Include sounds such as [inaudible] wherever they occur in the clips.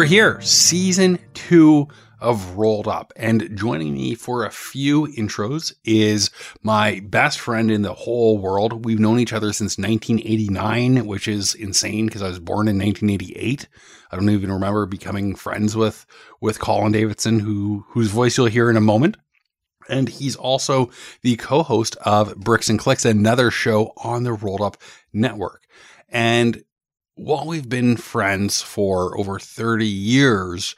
we're here, season two of Rolled Up. And joining me for a few intros is my best friend in the whole world. We've known each other since 1989, which is insane because I was born in 1988. I don't even remember becoming friends with with Colin Davidson, who whose voice you'll hear in a moment. And he's also the co-host of Bricks and Clicks, another show on the Rolled Up Network. And while we've been friends for over 30 years,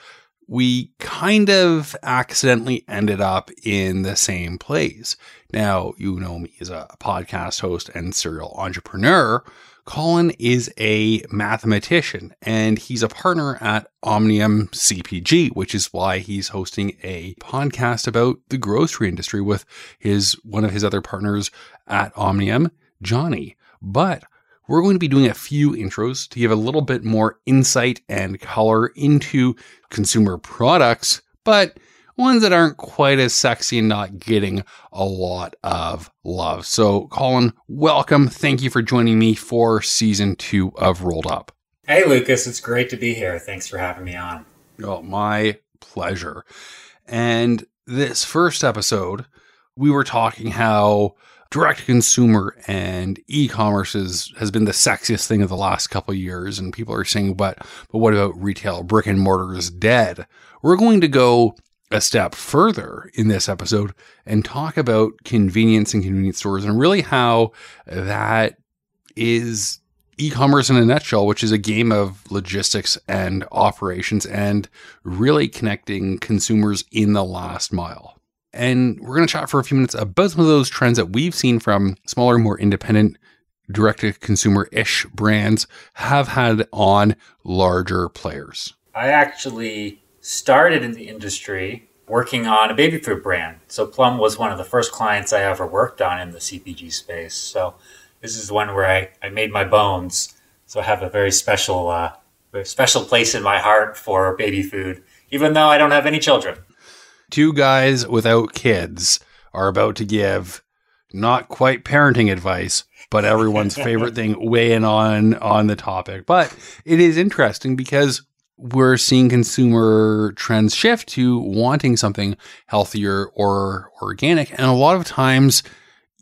we kind of accidentally ended up in the same place. Now, you know me as a podcast host and serial entrepreneur. Colin is a mathematician and he's a partner at Omnium CPG, which is why he's hosting a podcast about the grocery industry with his one of his other partners at Omnium, Johnny. But we're going to be doing a few intros to give a little bit more insight and color into consumer products, but ones that aren't quite as sexy and not getting a lot of love. So, Colin, welcome. Thank you for joining me for season two of Rolled Up. Hey, Lucas. It's great to be here. Thanks for having me on. Oh, my pleasure. And this first episode, we were talking how direct to consumer and e-commerce is, has been the sexiest thing of the last couple years. And people are saying, but, but what about retail? Brick and mortar is dead. We're going to go a step further in this episode and talk about convenience and convenience stores and really how that is e-commerce in a nutshell, which is a game of logistics and operations and really connecting consumers in the last mile. And we're going to chat for a few minutes about some of those trends that we've seen from smaller, more independent, direct to consumer ish brands have had on larger players. I actually started in the industry working on a baby food brand. So Plum was one of the first clients I ever worked on in the CPG space. So this is one where I, I made my bones. So I have a very special, uh, very special place in my heart for baby food, even though I don't have any children two guys without kids are about to give not quite parenting advice, but everyone's [laughs] favorite thing weighing on on the topic. But it is interesting because we're seeing consumer trends shift to wanting something healthier or organic. And a lot of times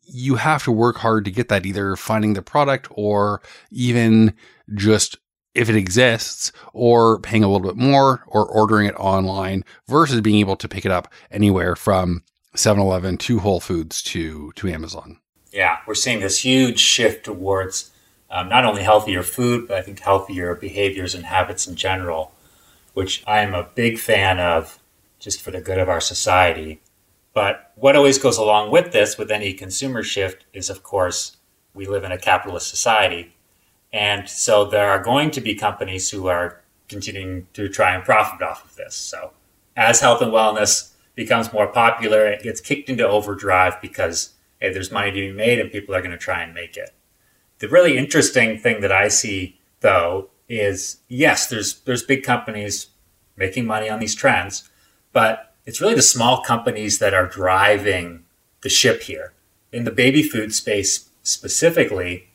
you have to work hard to get that, either finding the product or even just if it exists or paying a little bit more or ordering it online versus being able to pick it up anywhere from 7-Eleven to Whole Foods to to Amazon. Yeah, we're seeing this huge shift towards um, not only healthier food, but I think healthier behaviors and habits in general, which I am a big fan of just for the good of our society. But what always goes along with this, with any consumer shift, is of course, we live in a capitalist society and so there are going to be companies who are continuing to try and profit off of this. So as health and wellness becomes more popular, it gets kicked into overdrive because hey, there's money to be made and people are going to try and make it. The really interesting thing that I see though is yes, there's there's big companies making money on these trends, but it's really the small companies that are driving the ship here. In the baby food space specifically,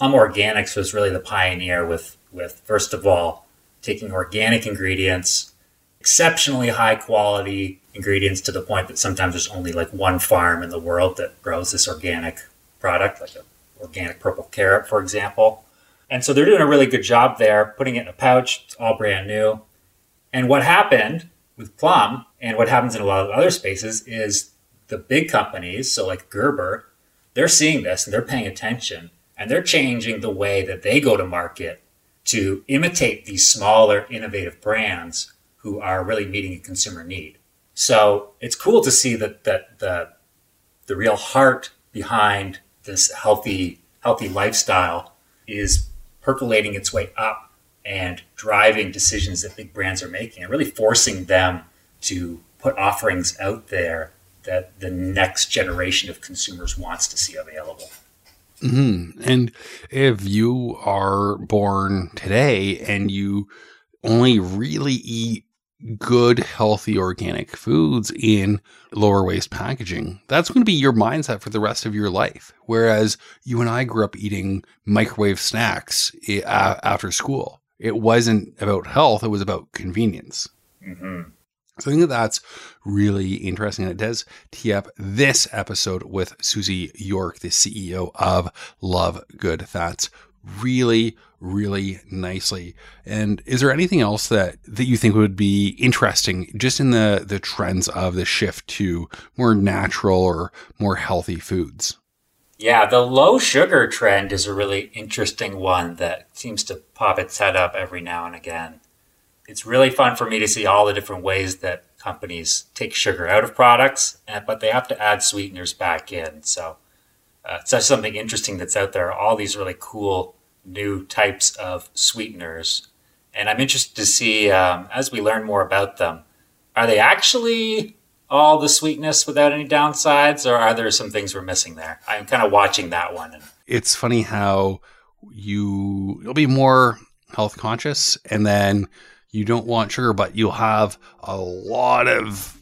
Plum Organics was really the pioneer with, with first of all, taking organic ingredients, exceptionally high quality ingredients to the point that sometimes there's only like one farm in the world that grows this organic product, like an organic purple carrot, for example. And so they're doing a really good job there, putting it in a pouch. It's all brand new. And what happened with Plum and what happens in a lot of other spaces is the big companies, so like Gerber, they're seeing this and they're paying attention and they're changing the way that they go to market to imitate these smaller, innovative brands who are really meeting a consumer need. So it's cool to see that that the the real heart behind this healthy healthy lifestyle is percolating its way up and driving decisions that big brands are making and really forcing them to put offerings out there that the next generation of consumers wants to see available. Mm-hmm. And if you are born today and you only really eat good, healthy, organic foods in lower waste packaging, that's going to be your mindset for the rest of your life. Whereas you and I grew up eating microwave snacks after school. it wasn't about health, it was about convenience. hmm So I think that that's really interesting. It does tee up this episode with Suzie York, the CEO of Love Good Fats, really, really nicely. And is there anything else that, that you think would be interesting just in the, the trends of the shift to more natural or more healthy foods? Yeah, the low sugar trend is a really interesting one that seems to pop its head up every now and again. It's really fun for me to see all the different ways that companies take sugar out of products, eh, but they have to add sweeteners back in. So uh, it's just something interesting that's out there. All these really cool new types of sweeteners, and I'm interested to see um, as we learn more about them. Are they actually all the sweetness without any downsides, or are there some things we're missing there? I'm kind of watching that one. It's funny how you you'll be more health conscious and then you don't want sugar, but you'll have a lot of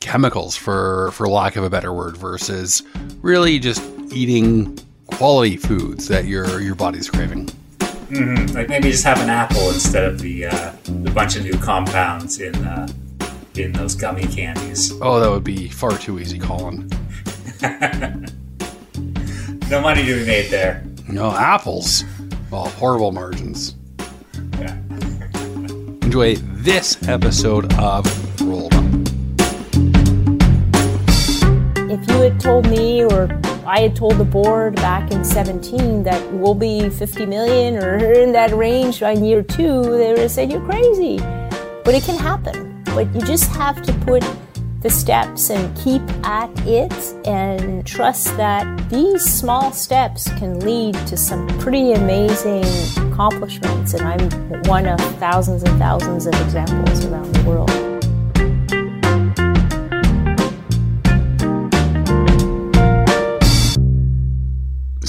chemicals for for lack of a better word versus really just eating quality foods that your your body's craving. Mm-hmm. Like maybe just have an apple instead of the uh, the bunch of new compounds in uh, in those gummy candies. Oh, that would be far too easy, Colin. [laughs] no money to be made there. No apples. Well, horrible margins. Enjoy this episode of Rolled Up. If you had told me or I had told the board back in 17 that we'll be 50 million or in that range by year two, they would have said you're crazy. But it can happen. But you just have to put the steps and keep at it and trust that these small steps can lead to some pretty amazing accomplishments. And I'm one of thousands and thousands of examples around the world.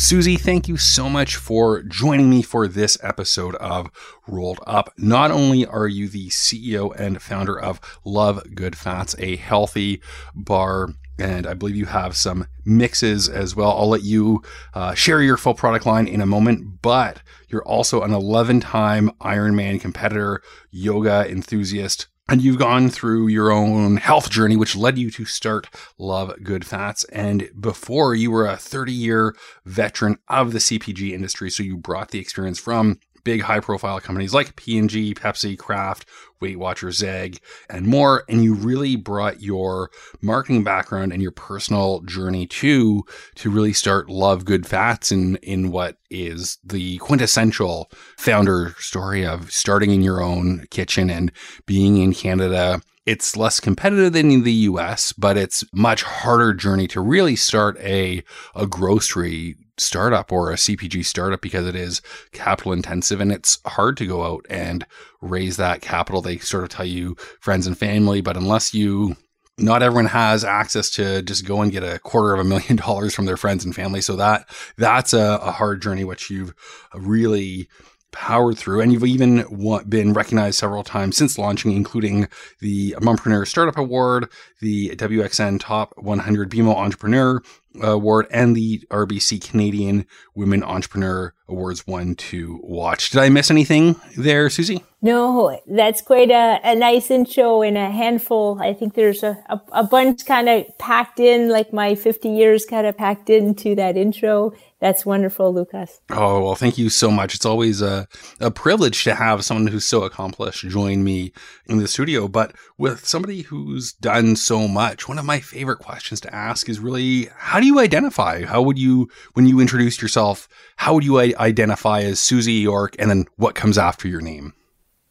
Suzie, thank you so much for joining me for this episode of Rolled Up. Not only are you the CEO and founder of Love Good Fats, a healthy bar and I believe you have some mixes as well. I'll let you uh, share your full product line in a moment, but you're also an 11 time Ironman competitor, yoga enthusiast, and you've gone through your own health journey, which led you to start Love Good Fats. And before you were a 30 year veteran of the CPG industry. So you brought the experience from big high profile companies like P&G, Pepsi, Kraft, Weight Watchers, Zag, and more. And you really brought your marketing background and your personal journey to, to really start Love Good Fats in, in what is the quintessential founder story of starting in your own kitchen and being in Canada it's less competitive than in the US, but it's much harder journey to really start a, a grocery startup or a CPG startup because it is capital intensive and it's hard to go out and raise that capital. They sort of tell you friends and family, but unless you not everyone has access to just go and get a quarter of a million [laughs] dollars from their friends and family. So that that's a, a hard journey, which you've really powered through. And you've even been recognized several times since launching, including the Mompreneur Startup Award, the WXN Top 100 BMO Entrepreneur Award, and the RBC Canadian Women Entrepreneur Awards one to watch. Did I miss anything there, Suzie? No, that's quite a, a nice intro and a handful. I think there's a, a, a bunch kind of packed in, like my 50 years kind of packed into that intro. That's wonderful, Lucas. Oh, well, thank you so much. It's always a, a privilege to have someone who's so accomplished join me in the studio. But with somebody who's done so much, one of my favorite questions to ask is really how do you identify? How would you, when you introduced yourself, how would you identify as Suzie York and then what comes after your name?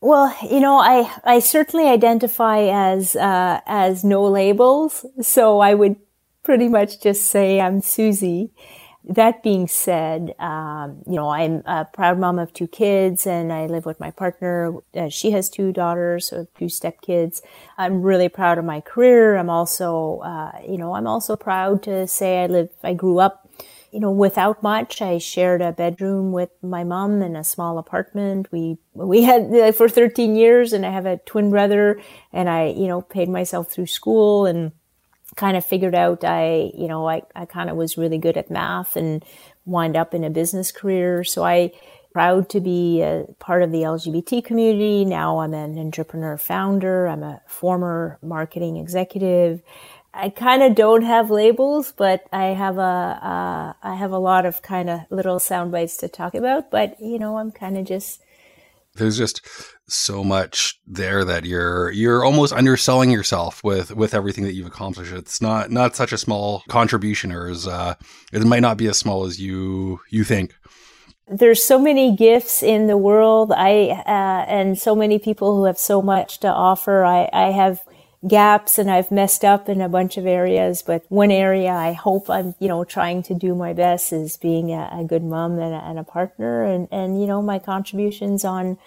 Well, you know, I, I certainly identify as, uh, as no labels. So I would pretty much just say I'm Suzie. That being said, um, you know, I'm a proud mom of two kids and I live with my partner. Uh, she has two daughters, so two stepkids. I'm really proud of my career. I'm also, uh, you know, I'm also proud to say I live, I grew up, you know, without much. I shared a bedroom with my mom in a small apartment. We, we had uh, for 13 years and I have a twin brother and I, you know, paid myself through school and, kind of figured out I, you know, I, I kind of was really good at math and wind up in a business career. So I, proud to be a part of the LGBT community. Now I'm an entrepreneur founder. I'm a former marketing executive. I kind of don't have labels, but I have a uh, I have a lot of kind of little sound bites to talk about. But you know, I'm kind of just there's just so much there that you're you're almost underselling yourself with with everything that you've accomplished. It's not not such a small contribution, or as uh, it might not be as small as you you think. There's so many gifts in the world. I uh, and so many people who have so much to offer. I, I have gaps and I've messed up in a bunch of areas, but one area I hope I'm, you know, trying to do my best is being a, a good mom and a, and a, partner and, and, you know, my contributions on,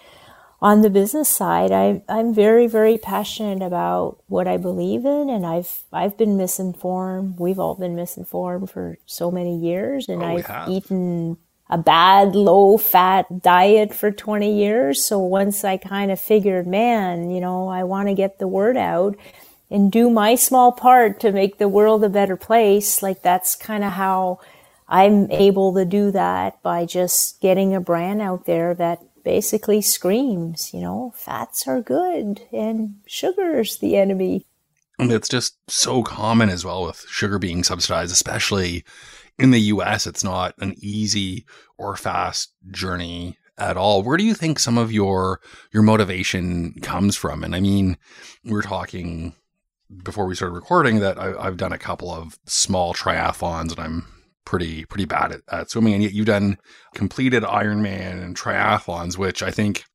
on the business side, I, I'm very, very passionate about what I believe in, and I've I've been misinformed. We've all been misinformed for so many years, and oh, I've eaten a bad low fat diet for 20 years. So once I kind of figured, man, you know, I want to get the word out and do my small part to make the world a better place, like that's kind of how I'm able to do that by just getting a brand out there that basically screams, you know, fats are good and sugar's the enemy. And it's just so common as well with sugar being subsidized, especially in the US, it's not an easy or fast journey at all. Where do you think some of your your motivation comes from? And I mean, we are talking before we started recording that I, have done a couple of small triathlons, and I'm pretty pretty bad at, at swimming. And yet you've done completed Ironman and triathlons, which I think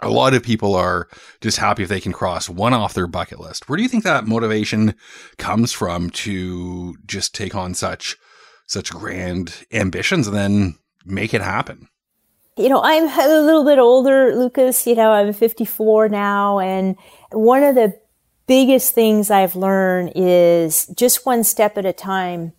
a lot of people are just happy if they can cross one off their bucket list. Where do you think that motivation comes from to just take on such such grand ambitions and then make it happen? You know, I'm a little bit older, Lucas. You know, I'm 54 now. And one of the biggest things I've learned is just one step at a time.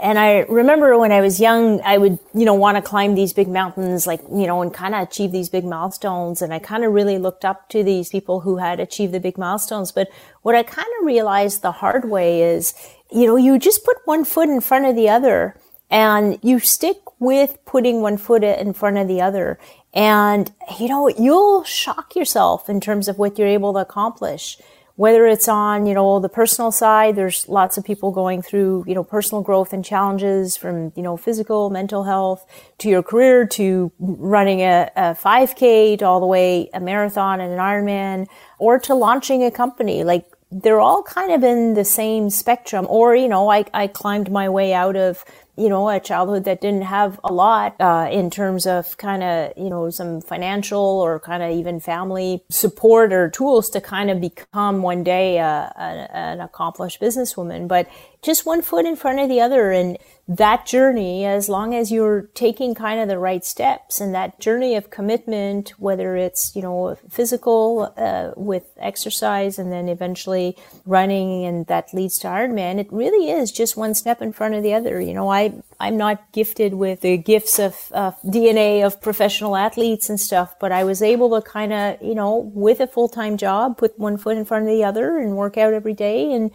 And I remember when I was young, I would, you know, want to climb these big mountains, like, you know, and kind of achieve these big milestones. And I kind of really looked up to these people who had achieved the big milestones. But what I kind of realized the hard way is you know, you just put one foot in front of the other and you stick with putting one foot in front of the other. And, you know, you'll shock yourself in terms of what you're able to accomplish. Whether it's on, you know, the personal side, there's lots of people going through, you know, personal growth and challenges from, you know, physical, mental health to your career to running a, a 5K to all the way a marathon and an Ironman or to launching a company. Like they're all kind of in the same spectrum. Or, you know, I, I climbed my way out of, you know, a childhood that didn't have a lot uh, in terms of kind of, you know, some financial or kind of even family support or tools to kind of become one day uh, an, an accomplished businesswoman. But just one foot in front of the other. And that journey, as long as you're taking kind of the right steps and that journey of commitment, whether it's, you know, physical uh, with exercise and then eventually running and that leads to Ironman, it really is just one step in front of the other. You know, I, I'm not gifted with the gifts of uh, DNA of professional athletes and stuff, but I was able to kind of, you know, with a full-time job, put one foot in front of the other and work out every day and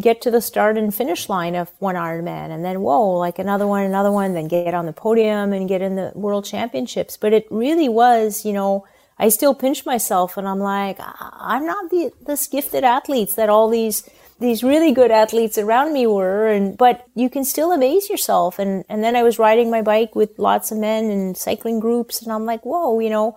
get to the start and finish line of one Ironman and then whoa, like another one, another one, then get on the podium and get in the world championships. But it really was, you know, I still pinch myself and I'm like, I'm not the, this gifted athletes that all these, these really good athletes around me were. And, but you can still amaze yourself. And, and then I was riding my bike with lots of men and cycling groups and I'm like, whoa, you know,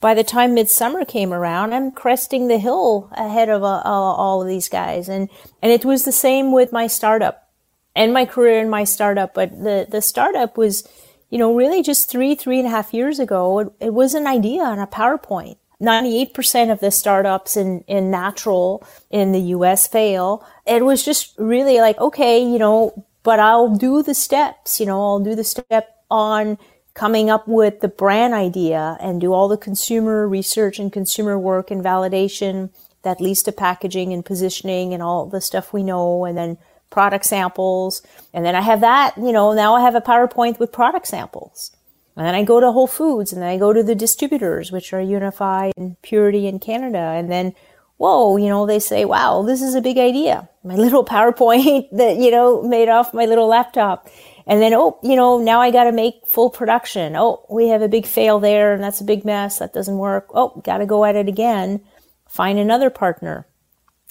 by the time midsummer came around, I'm cresting the hill ahead of uh, all of these guys. And, and it was the same with my startup and my career in my startup. But the, the startup was, you know, really just three, three and a half years ago. It, it was an idea on a PowerPoint. 98% of the startups in, in natural in the US fail. It was just really like, okay, you know, but I'll do the steps, you know, I'll do the step on coming up with the brand idea and do all the consumer research and consumer work and validation that leads to packaging and positioning and all the stuff we know and then product samples. And then I have that, you know, now I have a PowerPoint with product samples. And then I go to Whole Foods and then I go to the distributors, which are UNFI and Purity in Canada. And then, whoa, you know, they say, wow, this is a big idea. My [laughs] little PowerPoint that, you know, made off my little laptop. And then, oh, you know, now I got to make full production. Oh, we have a big fail there and that's a big mess. That doesn't work. Oh, got to go at it again. Find another partner,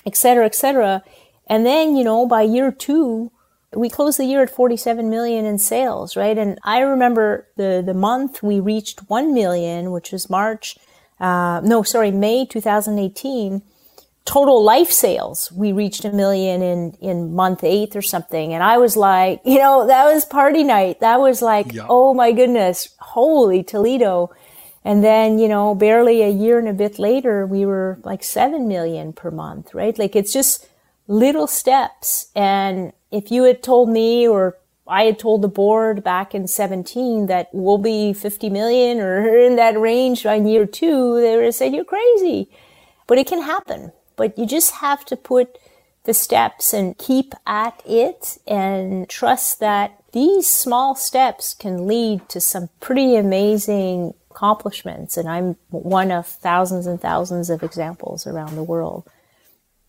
etc., etc. And then, you know, by year two, we closed the year at 47 million in sales, right? And I remember the, the month we reached 1 million, which was March, uh, no, sorry, May 2018 total life sales, we reached a million in, in month eight or something. And I was like, you know, that was party night. That was like, yeah. oh my goodness, holy Toledo. And then, you know, barely a year and a bit later, we were like 7 million per month, right? Like it's just little steps. And if you had told me or I had told the board back in 17 that we'll be 50 million or [laughs] in that range by year two, they would have said, you're crazy. But it can happen but you just have to put the steps and keep at it and trust that these small steps can lead to some pretty amazing accomplishments. And I'm one of thousands and thousands of examples around the world.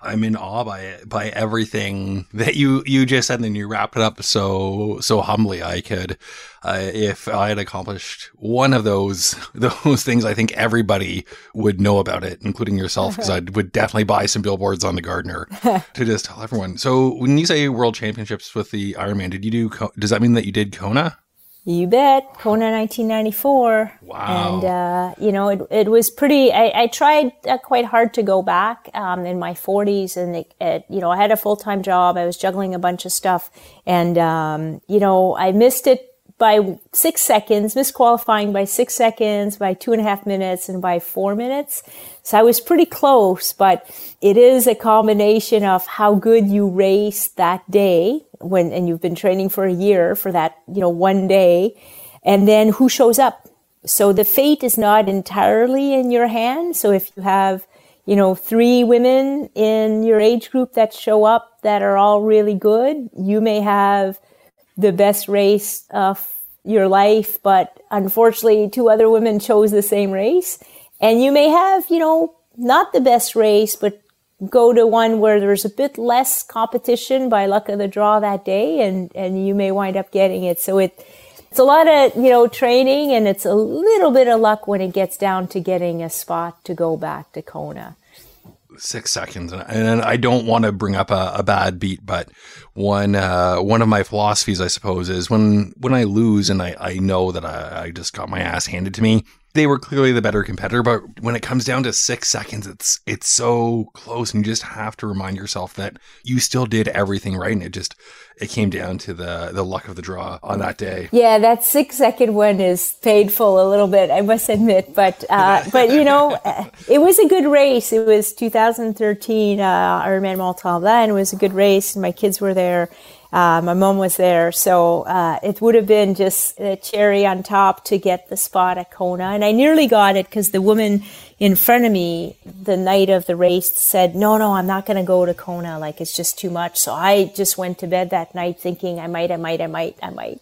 I'm in awe by it, by everything that you you just said, and then you wrapped it up so so humbly. I could, uh, if I had accomplished one of those [laughs] those things, I think everybody would know about it, including yourself, because I would definitely buy some billboards on the Gardiner [laughs] to just tell everyone. So when you say World Championships with the Ironman, did you do? Does that mean that you did Kona? You bet, Kona 1994. Wow. And, uh, you know, it, it was pretty, I, I tried uh, quite hard to go back um, in my 40s. And, it, it, you know, I had a full time job. I was juggling a bunch of stuff. And, um, you know, I missed it by six seconds, misqualifying by six seconds, by two and a half minutes, and by four minutes. So I was pretty close, but it is a combination of how good you race that day when, and you've been training for a year for that, you know, one day, and then who shows up. So the fate is not entirely in your hand. So if you have, you know, three women in your age group that show up that are all really good, you may have the best race of your life, but unfortunately two other women chose the same race. And you may have, you know, not the best race, but go to one where there's a bit less competition by luck of the draw that day and, and you may wind up getting it. So it, it's a lot of, you know, training and it's a little bit of luck when it gets down to getting a spot to go back to Kona six seconds, and I don't want to bring up a, a bad beat, but one uh, one of my philosophies, I suppose, is when when I lose and I, I know that I, I just got my ass handed to me, they were clearly the better competitor, but when it comes down to six seconds, it's it's so close, and you just have to remind yourself that you still did everything right, and it just it came down to the the luck of the draw on that day. Yeah, that six second one is painful a little bit, I must admit, but uh, [laughs] but you know, it was a good race. It was 2013 uh, Ironman Mont Tremblant. It was a good race, and my kids were there uh, my mom was there, so uh, it would have been just a cherry on top to get the spot at Kona. And I nearly got it because the woman in front of me the night of the race said, "No, no, I'm not going to go to Kona. Like it's just too much." So I just went to bed that night thinking, "I might, I might, I might, I might."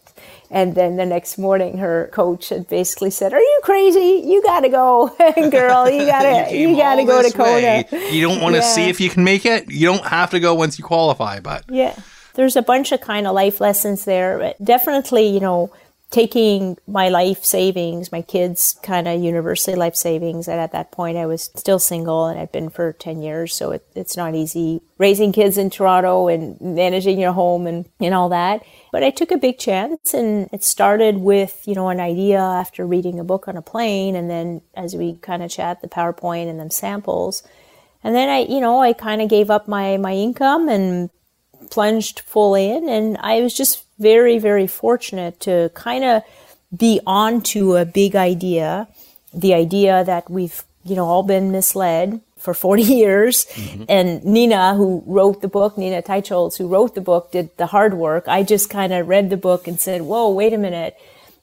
And then the next morning, her coach had basically said, "Are you crazy? You got to go, [laughs] girl. You [laughs] got to, you, you got to go to Kona. Way. You don't want to yeah. see if you can make it. You don't have to go once you qualify, but yeah." There's a bunch of kind of life lessons there. But definitely, you know, taking my life savings, my kids' kind of university life savings. And at that point, I was still single and I'd been for 10 years. So it, it's not easy raising kids in Toronto and managing your home and, and all that. But I took a big chance and it started with, you know, an idea after reading a book on a plane. And then as we kind of chat, the PowerPoint and then samples. And then I, you know, I kind of gave up my, my income and plunged full in. And I was just very, very fortunate to kind of be onto a big idea, the idea that we've, you know, all been misled for 40 [laughs] years. Mm-hmm. And Nina, who wrote the book, Nina Teicholz, who wrote the book, did the hard work. I just kind of read the book and said, whoa, wait a minute.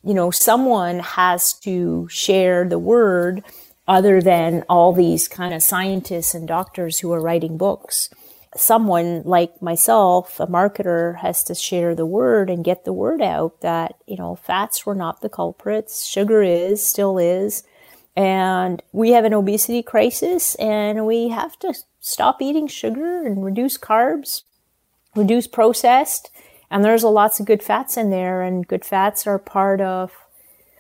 You know, someone has to share the word other than all these kind of scientists and doctors who are writing books someone like myself, a marketer, has to share the word and get the word out that, you know, fats were not the culprits. Sugar is, still is. And we have an obesity crisis and we have to stop eating sugar and reduce carbs, reduce processed. And there's lots of good fats in there and good fats are part of,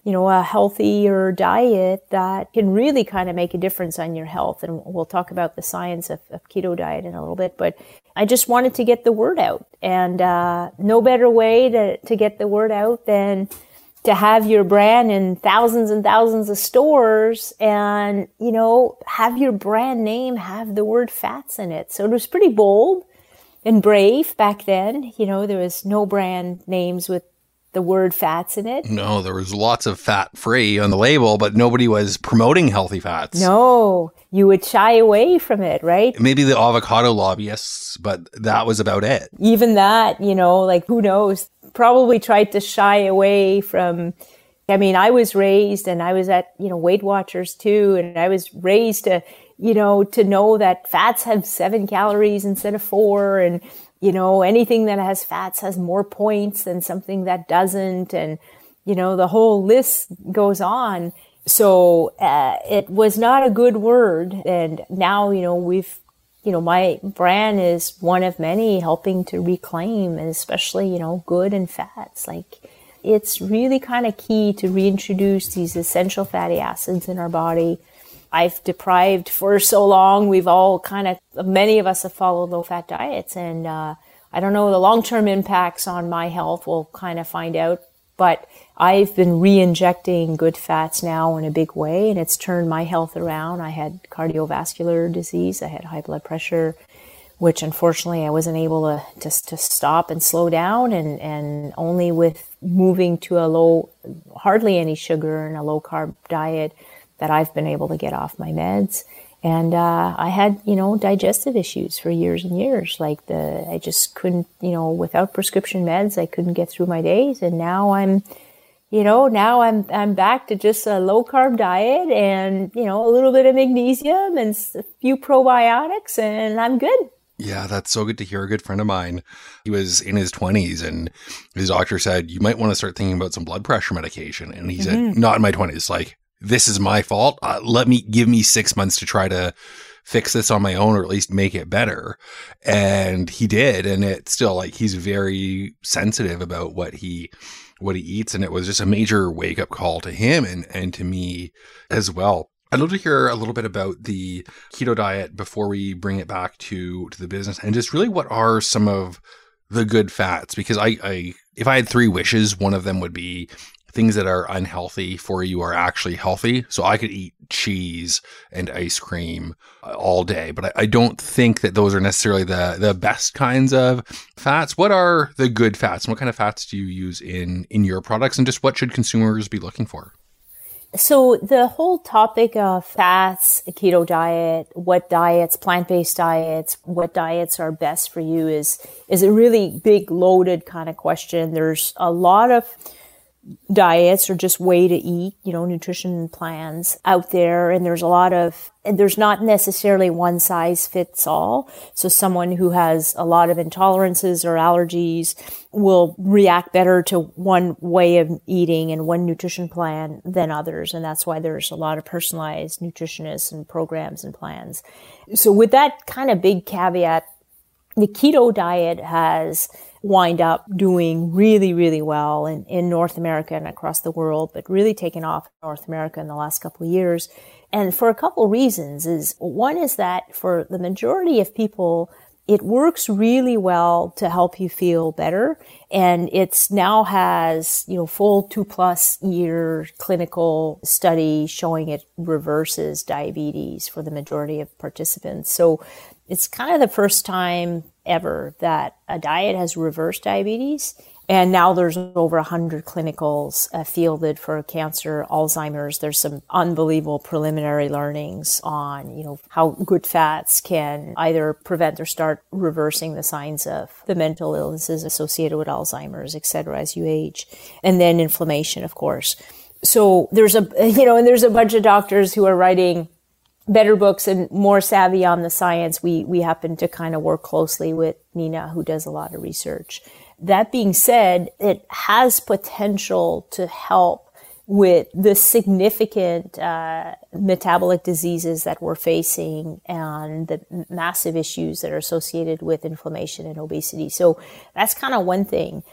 you know, a healthier diet that can really kind of make a difference on your health. And we'll talk about the science of, of keto diet in a little bit, but I just wanted to get the word out and, uh, no better way to, to get the word out than to have your brand in thousands and thousands of stores and, you know, have your brand name have the word fats in it. So it was pretty bold and brave back then. You know, there was no brand names with the word fats in it. No, there was lots of fat free on the label, but nobody was promoting healthy fats. No, you would shy away from it, right? Maybe the avocado lobbyists, but that was about it. Even that, you know, like who knows? probably tried to shy away from I mean, I was raised and I was at, you know, Weight Watchers too. And I was raised to, you know, to know that fats have seven calories instead of four. And, you know, anything that has fats has more points than something that doesn't. And, you know, the whole list goes on. So uh, it was not a good word. And now, you know, we've you know, my brand is one of many helping to reclaim, and especially, you know, good and fats. Like, it's really kind of key to reintroduce these essential fatty acids in our body. I've deprived for so long. We've all kind of, many of us have followed low fat diets. And uh, I don't know the long term impacts on my health. We'll kind of find out but I've been re-injecting good fats now in a big way, and it's turned my health around. I had cardiovascular disease, I had high blood pressure, which unfortunately I wasn't able to to stop and slow down, and and only with moving to a low, hardly any sugar and a low carb diet, that I've been able to get off my meds. And uh, I had, you know, digestive issues for years and years. Like the, I just couldn't, you know, without prescription meds, I couldn't get through my days. And now I'm, you know, now I'm I'm back to just a low carb diet and you know a little bit of magnesium and a few probiotics, and I'm good. Yeah, that's so good to hear. A good friend of mine, he was in his 20s and his doctor said, You might want to start thinking about some blood pressure medication. And he mm-hmm. said, Not in my 20s. Like, this is my fault. Uh, let me give me six months to try to fix this on my own or at least make it better. And he did. And it's still like he's very sensitive about what he what he eats. And it was just a major wake up call to him and, and to me as well. I'd love to hear a little bit about the keto diet before we bring it back to, to the business and just really what are some of the good fats because I, I if I had three wishes, one of them would be things that are unhealthy for you are actually healthy. So I could eat cheese and ice cream uh, all day, but I, I, don't think that those are necessarily the the best kinds of fats. What are the good fats? what kind of fats do you use in in your products, and just what should consumers be looking for? So the whole topic of fats, keto diet, what diets, plant-based diets, what diets are best for you is is a really big loaded kind of question. There's a lot of diets or just way to eat, you know, nutrition plans out there. And there's a lot of, and there's not necessarily one size fits all. So someone who has a lot of intolerances or allergies will react better to one way of eating and one nutrition plan than others. And that's why there's a lot of personalized nutritionists and programs and plans. So with that kind of big caveat, the keto diet has wind up doing really, really well in, in North America and across the world, but really taken off in North America in the last couple of years. And for a couple of reasons is one is that for the majority of people, it works really well to help you feel better. And it's now has, you know, full two plus year clinical study showing it reverses diabetes for the majority of participants. So it's kind of the first time ever that a diet has reversed diabetes. And now there's over 100 clinicals uh, fielded for cancer, Alzheimer's. There's some unbelievable preliminary learnings on, you know, how good fats can either prevent or start reversing the signs of the mental illnesses associated with Alzheimer's, et cetera, as you age. And then inflammation, of course. So there's a, [laughs] you know, and there's a bunch of doctors who are writing better books and more savvy on the science, we, we happen to kind of work closely with Nina, who does a lot of research. That being said, it has potential to help with the significant uh, metabolic diseases that we're facing and the massive issues that are associated with inflammation and obesity. So that's kind of one thing.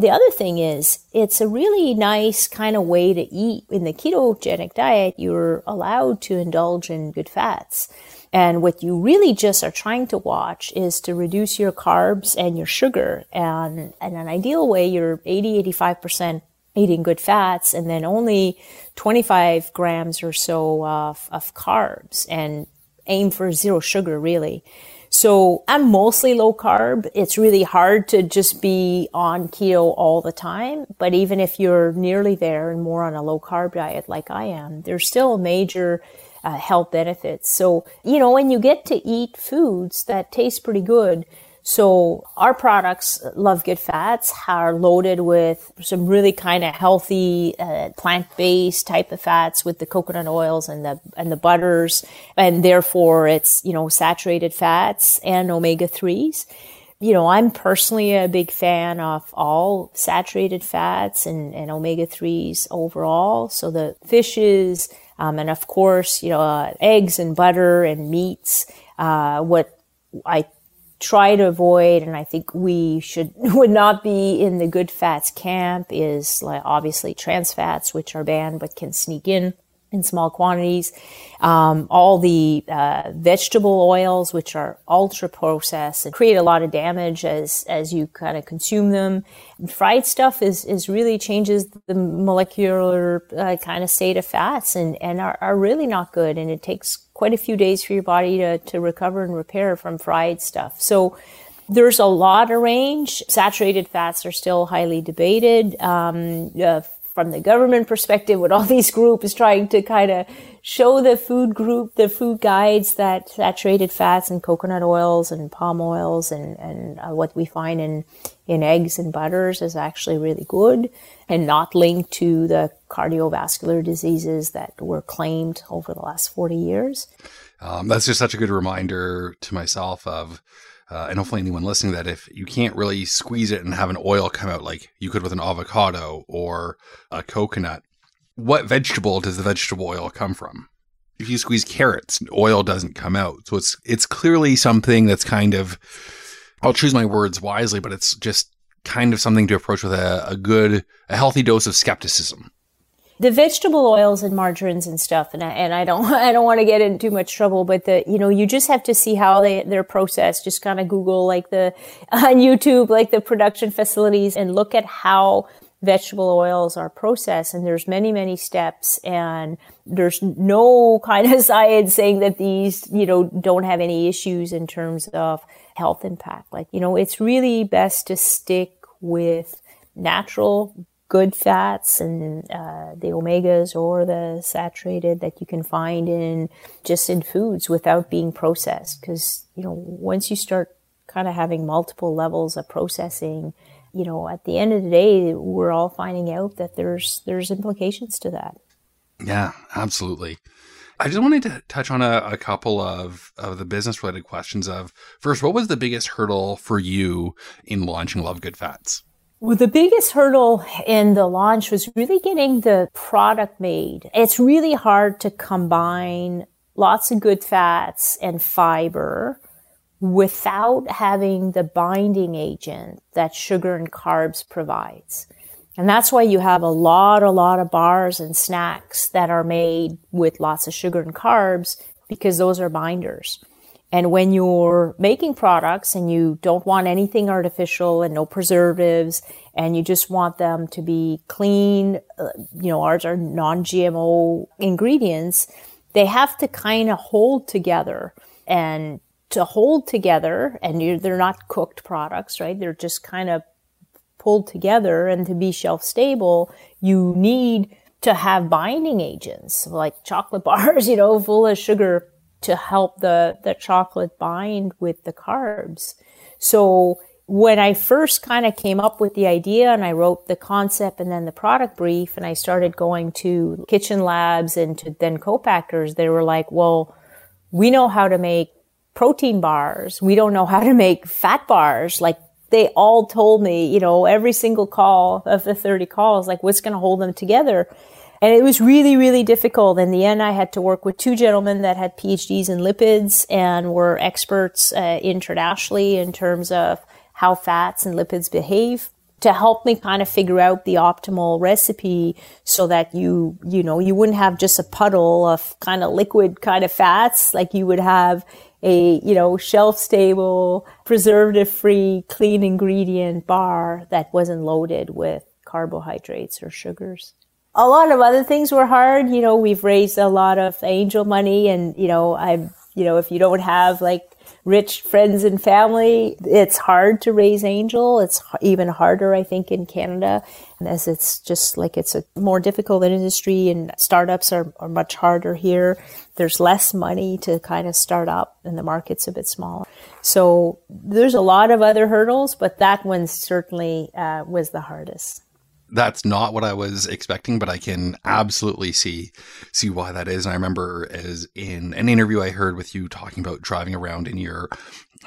The other thing is, it's a really nice kind of way to eat. In the ketogenic diet, you're allowed to indulge in good fats. And what you really just are trying to watch is to reduce your carbs and your sugar. And in an ideal way, you're 80, 85% eating good fats and then only 25 grams or so of, of carbs and aim for zero sugar really. So I'm mostly low carb. It's really hard to just be on keto all the time. But even if you're nearly there and more on a low carb diet like I am, there's still major uh, health benefits. So, you know, when you get to eat foods that taste pretty good, so our products, Love Good Fats, are loaded with some really kind of healthy uh, plant-based type of fats with the coconut oils and the and the butters, and therefore it's you know saturated fats and omega threes. You know, I'm personally a big fan of all saturated fats and, and omega threes overall. So the fishes, um, and of course, you know, uh, eggs and butter and meats. Uh, what I try to avoid, and I think we should [laughs] would not be in the good fats camp is like obviously trans fats, which are banned but can sneak in in small quantities. Um, all the uh, vegetable oils, which are ultra processed and create a lot of damage as as you kind of consume them. And fried stuff is is really changes the molecular uh, kind of state of fats and and are, are really not good. And it takes quite a few days for your body to to recover and repair from fried stuff. So. There's a lot of range. Saturated fats are still highly debated. Um, uh, from the government perspective with all [laughs] these groups trying to kind of show the food group, the food guides that saturated fats and coconut oils and palm oils and, and uh, what we find in, in eggs and butters is actually really good and not linked to the cardiovascular diseases that were claimed over the last 40 years. Um, that's just such a good reminder to myself of uh, and hopefully anyone listening that if you can't really squeeze it and have an oil come out like you could with an avocado or a coconut, what vegetable does the vegetable oil come from? If you squeeze carrots, oil doesn't come out. So it's it's clearly something that's kind of I'll choose my words wisely, but it's just kind of something to approach with a, a good, a healthy dose of skepticism the vegetable oils and margarines and stuff and I, and I don't [laughs] I don't want to get into too much trouble but the you know you just have to see how they they're processed. Just kind of google like the [laughs] on YouTube like the production facilities and look at how vegetable oils are processed and there's many many steps and there's no [laughs] kind of science saying that these you know don't have any issues in terms of health impact. Like you know it's really best to stick with natural good fats and uh, the omegas or the saturated that you can find in just in foods without being processed. Because you know, once you start kind of having multiple levels of processing, you know, at the end of the day, we're all finding out that there's there's implications to that. Yeah, absolutely. I just wanted to touch on a, a couple of, of the business related questions of first, what was the biggest hurdle for you in launching Love Good Fats? Well, the biggest hurdle in the launch was really getting the product made. It's really hard to combine lots of good fats and fiber without having the binding agent that sugar and carbs provides. And that's why you have a lot, a lot of bars and snacks that are made with lots of sugar and carbs because those are binders. And when you're making products and you don't want anything artificial and no preservatives and you just want them to be clean, uh, you know, ours are non-GMO ingredients, they have to kind of hold together and to hold together and they're not cooked products, right? They're just kind of pulled together and to be shelf stable, you need to have binding agents like chocolate [laughs] bars, you know, full of sugar to help the, the chocolate bind with the carbs. So when I first kind of came up with the idea and I wrote the concept and then the product brief and I started going to kitchen labs and to then co-packers, they were like, well, we know how to make protein bars. We don't know how to make fat bars. Like they all told me, you know, every single call of the 30 calls, like what's going to hold them together? And it was really, really difficult. In the end, I had to work with two gentlemen that had PhDs in lipids and were experts uh, internationally in terms of how fats and lipids behave to help me kind of figure out the optimal recipe so that you, you know, you wouldn't have just a puddle of kind of liquid kind of fats. Like you would have a, you know, shelf stable, preservative free, clean ingredient bar that wasn't loaded with carbohydrates or sugars. A lot of other things were hard. You know, we've raised a lot of angel money and, you know, I'm, you know, if you don't have like rich friends and family. It's hard to raise angel. It's even harder, I think, in Canada, as it's just like it's a more difficult industry and startups are, are much harder here. There's less money to kind of start up and the market's a bit smaller. So there's a lot of other hurdles, but that one certainly uh, was the hardest that's not what I was expecting, but I can absolutely see see why that is. And I remember as in an interview I heard with you talking about driving around in your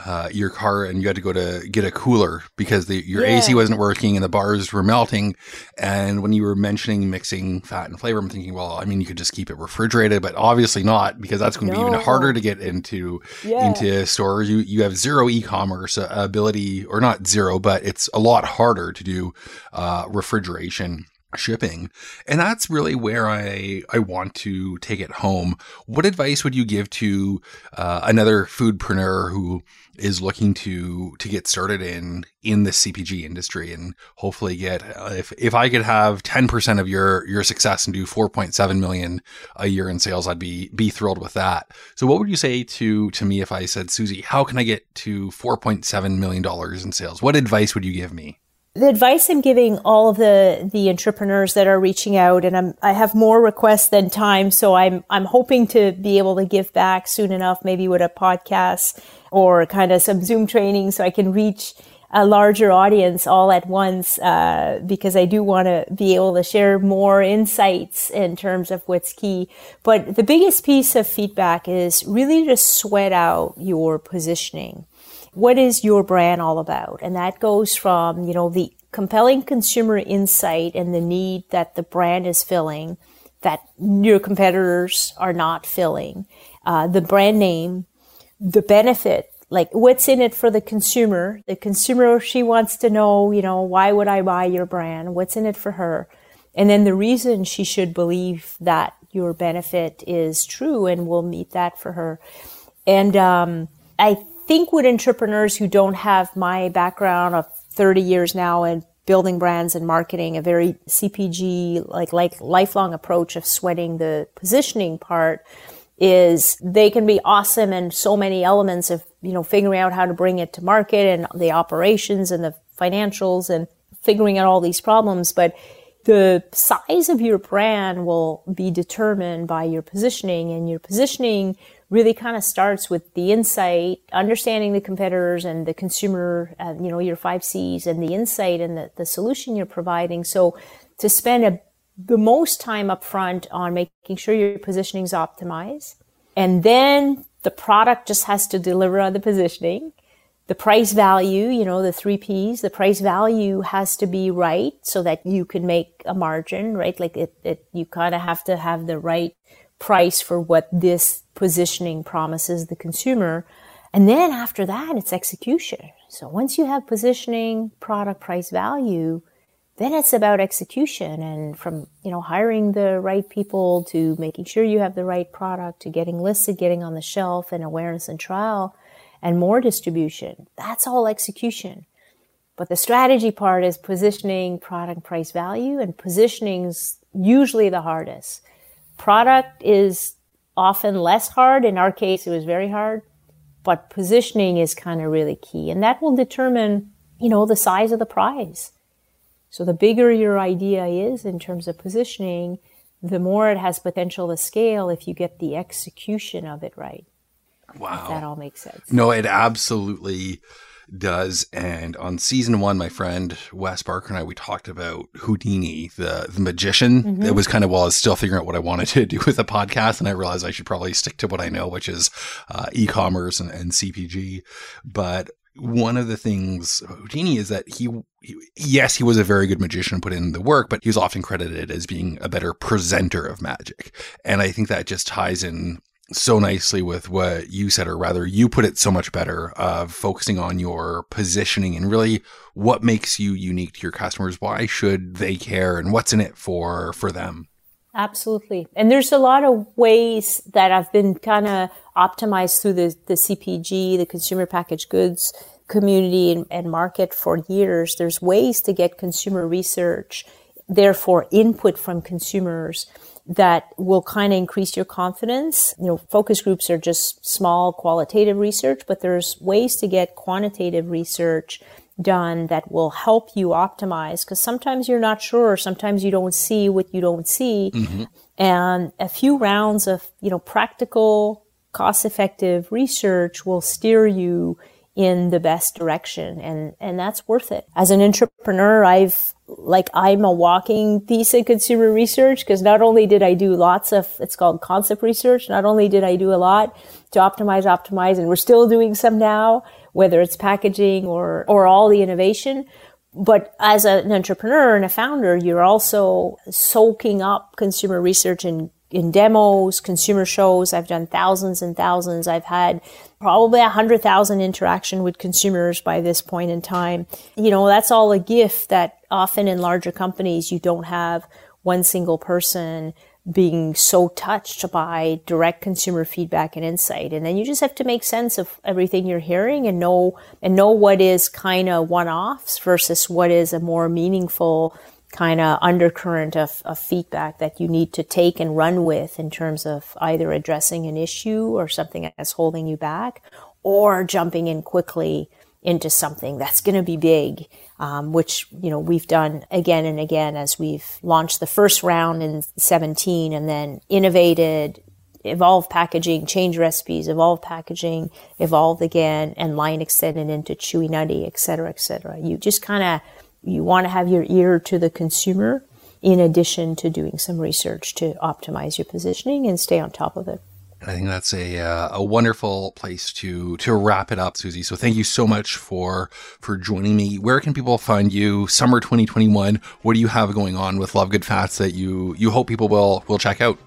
uh, your car and you had to go to get a cooler because the, your yeah. AC wasn't working and the bars were melting. And when you were mentioning mixing fat and flavor, I'm thinking, well, I mean, you could just keep it refrigerated, but obviously not because that's going to no. be even harder to get into yeah. into stores. You you have zero e-commerce ability, or not zero, but it's a lot harder to do uh, refrigeration shipping. And that's really where I, I want to take it home. What advice would you give to uh, another foodpreneur who is looking to to get started in in the CPG industry and hopefully get uh, if if I could have 10% of your your success and do 4.7 million a year in sales I'd be be thrilled with that. So what would you say to to me if I said Suzie how can I get to 4.7 million dollars in sales? What advice would you give me? the advice I'm giving all of the the entrepreneurs that are reaching out, and I'm I have more requests than time, so I'm I'm hoping to be able to give back soon enough, maybe with a podcast or kind of some Zoom training, so I can reach a larger audience all at once, uh, because I do want to be able to share more insights in terms of what's key. But the biggest piece of feedback is really to sweat out your positioning what is your brand all about? And that goes from, you know, the compelling consumer insight and the need that the brand is filling that your competitors are not filling, uh, the brand name, the benefit, like what's in it for the consumer. The consumer, she wants to know, you know, why would I buy your brand? What's in it for her? And then the reason she should believe that your benefit is true and will meet that for her. And um, I think with entrepreneurs who don't have my background of 30 years now in building brands and marketing, a very CPG, like, like lifelong approach of sweating the positioning part is they can be awesome in so many elements of, you know, figuring out how to bring it to market and the operations and the financials and figuring out all these problems. But the size of your brand will be determined by your positioning and your positioning really kind of starts with the insight, understanding the competitors and the consumer, uh, you know, your five C's and the insight and the, the solution you're providing. So to spend a, the most time up front on making sure your positioning is optimized. And then the product just has to deliver on the positioning. The price value, you know, the three P's, the price value has to be right so that you can make a margin, right? Like it, it you kind of have to have the right price for what this positioning promises the consumer. And then after that, it's execution. So once you have positioning, product, price, value, then it's about execution and from, you know, hiring the right people to making sure you have the right product to getting listed, getting on the shelf and awareness and trial and more distribution. That's all execution. But the strategy part is positioning, product, price, value, and positioning's usually the hardest Product is often less hard. In our case, it was very hard, but positioning is kind of really key. And that will determine, you know, the size of the prize. So the bigger your idea is in terms of positioning, the more it has potential to scale if you get the execution of it right. Wow. If that all makes sense. No, it absolutely does. And on season one, my friend Wes Barker and I, we talked about Houdini, the, the magician. Mm-hmm. It was kind of while I was still figuring out what I wanted to do with the podcast. And I realized I should probably stick to what I know, which is uh, e-commerce and, and CPG. But one of the things about Houdini is that he, he, yes, he was a very good magician, put in the work, but he was often credited as being a better presenter of magic. And I think that just ties in so nicely with what you said, or rather, you put it so much better of focusing on your positioning and really what makes you unique to your customers. Why should they care and what's in it for, for them? Absolutely. And there's a lot of ways that I've been kind of optimized through the, the CPG, the consumer packaged goods community and, and market for years. There's ways to get consumer research, therefore input from consumers that will kind of increase your confidence. You know, focus groups are just small qualitative research, but there's ways to get quantitative research done that will help you optimize because sometimes you're not sure sometimes you don't see what you don't see mm-hmm. and a few rounds of you know practical cost effective research will steer you in the best direction and and that's worth it as an entrepreneur i've like i'm a walking piece of consumer research because not only did i do lots of it's called concept research not only did i do a lot to optimize optimize and we're still doing some now whether it's packaging or or all the innovation but as an entrepreneur and a founder you're also soaking up consumer research and in demos, consumer shows. I've done thousands and thousands. I've had probably a hundred thousand interaction with consumers by this point in time. You know, that's all a gift that often in larger companies you don't have one single person being so touched by direct consumer feedback and insight. And then you just have to make sense of everything you're hearing and know, and know what is kind of one-offs versus what is a more meaningful kind of undercurrent of, of feedback that you need to take and run with in terms of either addressing an issue or something that's holding you back or jumping in quickly into something that's going to be big, um, which you know we've done again and again as we've launched the first round in 17 and then innovated, evolved packaging, changed recipes, evolved packaging, evolved again, and line extended into chewy nutty, et cetera, et cetera. You just kind of you want to have your ear to the consumer in addition to doing some research to optimize your positioning and stay on top of it. I think that's a uh, a wonderful place to to wrap it up, Suzie. So thank you so much for for joining me. Where can people find you? Summer 2021. What do you have going on with Love Good Fats that you you hope people will will check out?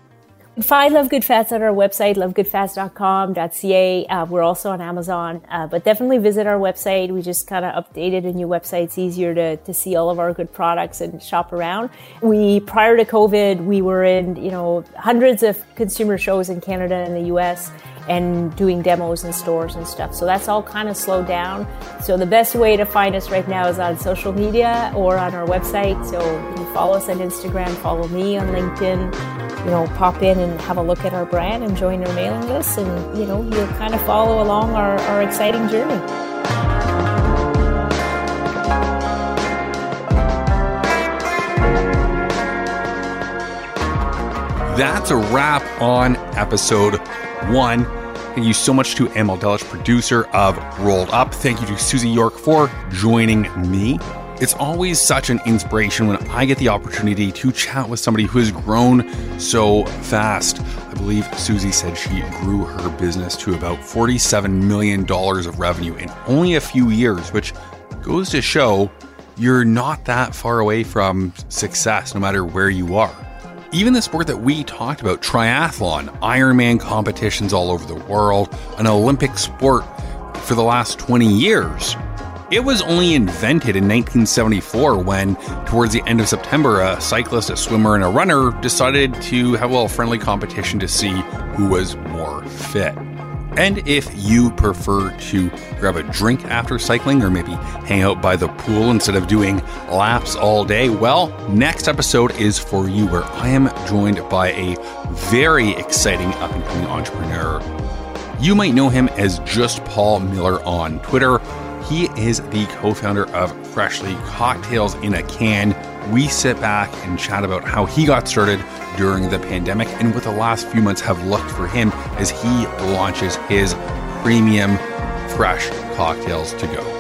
Find Love Good Fats at our website, lovegoodfats.com.ca. Uh, we're also on Amazon, uh, but definitely visit our website. We just kind of updated a new website. It's easier to, to see all of our good products and shop around. We, prior to COVID, we were in, you know, hundreds of consumer shows in Canada and the US and doing demos in stores and stuff. So that's all kind of slowed down. So the best way to find us right now is on social media or on our website. So you follow us on Instagram, follow me on LinkedIn you know, pop in and have a look at our brand and join our mailing list, and you know, you'll kind of follow along our, our exciting journey. That's a wrap on episode one. Thank you so much to Amal Delish, producer of Rolled Up. Thank you to Suzie York for joining me. It's always such an inspiration when I get the opportunity to chat with somebody who has grown so fast. I believe Suzie said she grew her business to about $47 million of revenue in only a few years, which goes to show you're not that far away from success no matter where you are. Even the sport that we talked about, triathlon, Ironman competitions all over the world, an Olympic sport for the last 20 years it was only invented in 1974 when, towards the end of September, a cyclist, a swimmer, and a runner decided to have a little friendly competition to see who was more fit. And if you prefer to grab a drink after cycling or maybe hang out by the pool instead of doing laps all day, well, next episode is for you where I am joined by a very exciting up and coming entrepreneur. You might know him as just Paul Miller on Twitter he is the co founder of Freshly Cocktails in a Can. We sit back and chat about how he got started during the pandemic and what the last few months have looked for him as he launches his premium fresh cocktails to go.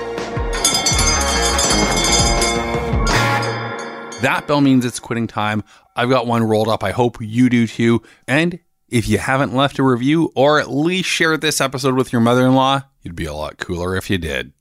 That bell means it's quitting time. I've got one rolled up. I hope you do too. And if you haven't left a review or at least shared this episode with your mother in law, you'd be a lot cooler if you did.